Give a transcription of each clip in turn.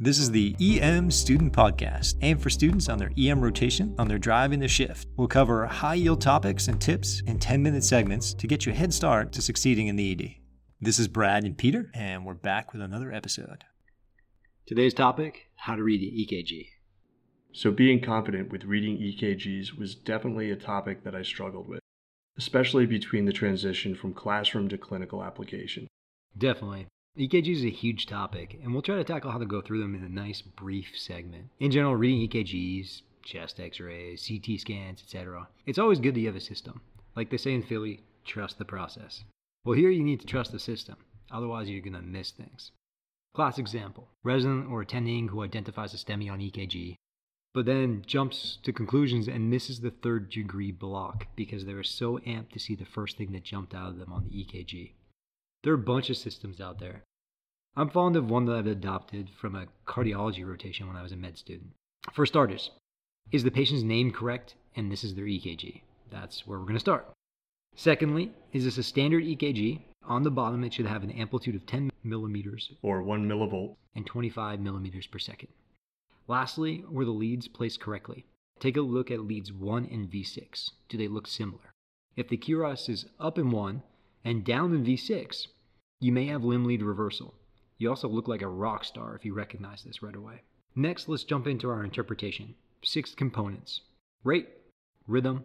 This is the EM Student Podcast, aimed for students on their EM rotation on their drive into shift. We'll cover high yield topics and tips in 10 minute segments to get you a head start to succeeding in the ED. This is Brad and Peter, and we're back with another episode. Today's topic how to read the EKG. So, being confident with reading EKGs was definitely a topic that I struggled with, especially between the transition from classroom to clinical application. Definitely. EKG is a huge topic, and we'll try to tackle how to go through them in a nice brief segment. In general, reading EKGs, chest x rays, CT scans, etc., it's always good to have a system. Like they say in Philly, trust the process. Well, here you need to trust the system, otherwise, you're going to miss things. Class example resident or attending who identifies a STEMI on EKG, but then jumps to conclusions and misses the third degree block because they were so amped to see the first thing that jumped out of them on the EKG. There are a bunch of systems out there. I'm fond of one that I've adopted from a cardiology rotation when I was a med student. For starters, is the patient's name correct and this is their EKG? That's where we're going to start. Secondly, is this a standard EKG? On the bottom, it should have an amplitude of 10 millimeters Or 1 millivolt. and 25 millimeters per second. Lastly, were the leads placed correctly? Take a look at leads 1 and V6. Do they look similar? If the QRS is up in 1 and down in V6, you may have limb lead reversal. You also look like a rock star if you recognize this right away. Next, let's jump into our interpretation. Six components rate, rhythm,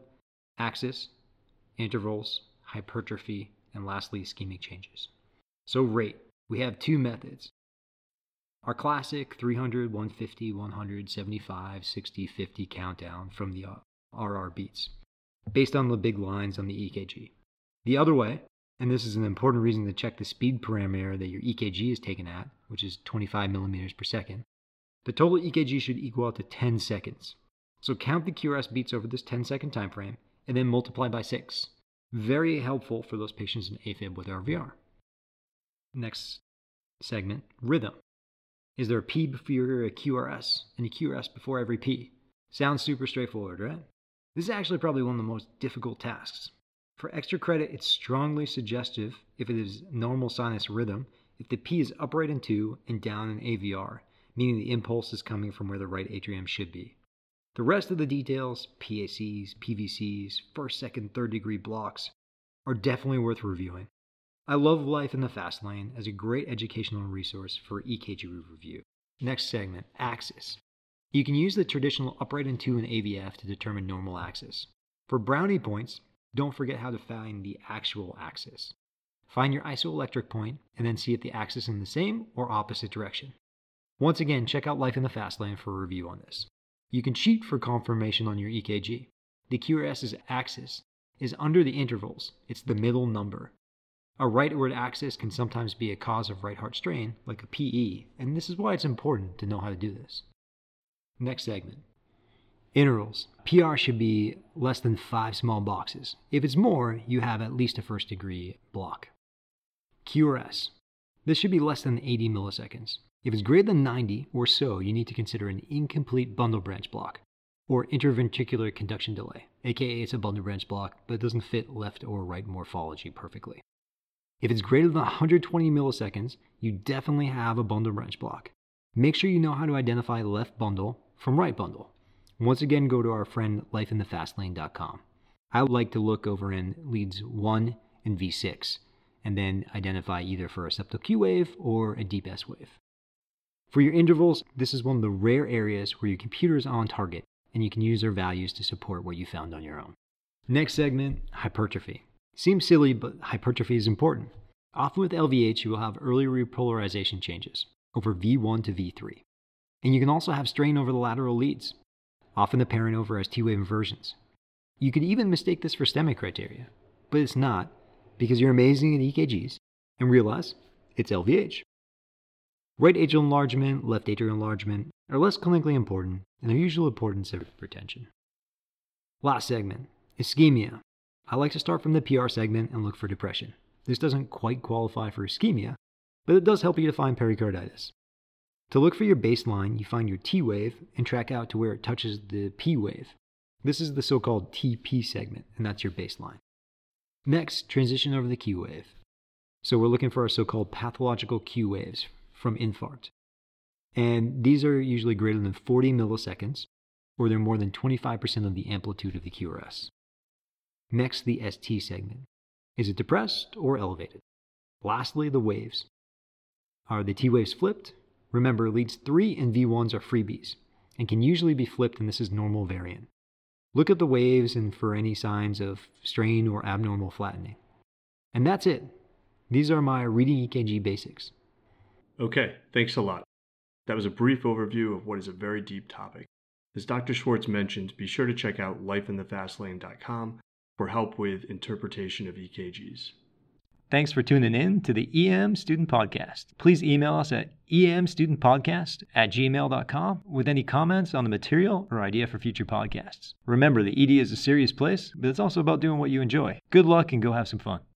axis, intervals, hypertrophy, and lastly, ischemic changes. So, rate. We have two methods. Our classic 300, 150, 100, 75, 60, 50 countdown from the RR beats, based on the big lines on the EKG. The other way, and this is an important reason to check the speed parameter that your EKG is taken at, which is 25 millimeters per second, the total EKG should equal out to 10 seconds. So count the QRS beats over this 10 second time frame and then multiply by 6. Very helpful for those patients in AFib with RVR. Next segment rhythm. Is there a P before a QRS and a QRS before every P? Sounds super straightforward, right? This is actually probably one of the most difficult tasks. For extra credit, it's strongly suggestive if it is normal sinus rhythm if the P is upright in 2 and down in AVR, meaning the impulse is coming from where the right atrium should be. The rest of the details, PACs, PVCs, first, second, third degree blocks, are definitely worth reviewing. I love Life in the Fast Lane as a great educational resource for EKG review. Next segment, axis. You can use the traditional upright in 2 and AVF to determine normal axis. For brownie points, don't forget how to find the actual axis. Find your isoelectric point and then see if the axis is in the same or opposite direction. Once again, check out Life in the Fast Lane for a review on this. You can cheat for confirmation on your EKG. The QRS's axis is under the intervals, it's the middle number. A rightward axis can sometimes be a cause of right heart strain, like a PE, and this is why it's important to know how to do this. Next segment Intervals. PR should be less than five small boxes. If it's more, you have at least a first degree block. QRS. This should be less than 80 milliseconds. If it's greater than 90 or so, you need to consider an incomplete bundle branch block or interventricular conduction delay, aka it's a bundle branch block, but doesn't fit left or right morphology perfectly. If it's greater than 120 milliseconds, you definitely have a bundle branch block. Make sure you know how to identify left bundle from right bundle. Once again, go to our friend lifeinthefastlane.com. I would like to look over in leads 1 and V6 and then identify either for a septal Q wave or a deep S wave. For your intervals, this is one of the rare areas where your computer is on target and you can use their values to support what you found on your own. Next segment hypertrophy. Seems silly, but hypertrophy is important. Often with LVH, you will have early repolarization changes over V1 to V3. And you can also have strain over the lateral leads, often apparent over as T wave inversions. You could even mistake this for STEMI criteria, but it's not because you're amazing at EKGs and realize it's LVH. Right atrial enlargement, left atrial enlargement are less clinically important and their usual importance of hypertension. Last segment ischemia. I like to start from the PR segment and look for depression. This doesn't quite qualify for ischemia, but it does help you define pericarditis. To look for your baseline, you find your T wave and track out to where it touches the P wave. This is the so called TP segment, and that's your baseline. Next, transition over the Q wave. So we're looking for our so called pathological Q waves from infarct. And these are usually greater than 40 milliseconds, or they're more than 25% of the amplitude of the QRS. Next, the ST segment. Is it depressed or elevated? Lastly, the waves. Are the T waves flipped? Remember, leads 3 and V1s are freebies and can usually be flipped, and this is normal variant. Look at the waves and for any signs of strain or abnormal flattening. And that's it. These are my reading EKG basics. Okay, thanks a lot. That was a brief overview of what is a very deep topic. As Dr. Schwartz mentioned, be sure to check out lifeinthefastlane.com for help with interpretation of EKGs. Thanks for tuning in to the EM Student Podcast. Please email us at emstudentpodcast at gmail.com with any comments on the material or idea for future podcasts. Remember, the ED is a serious place, but it's also about doing what you enjoy. Good luck and go have some fun.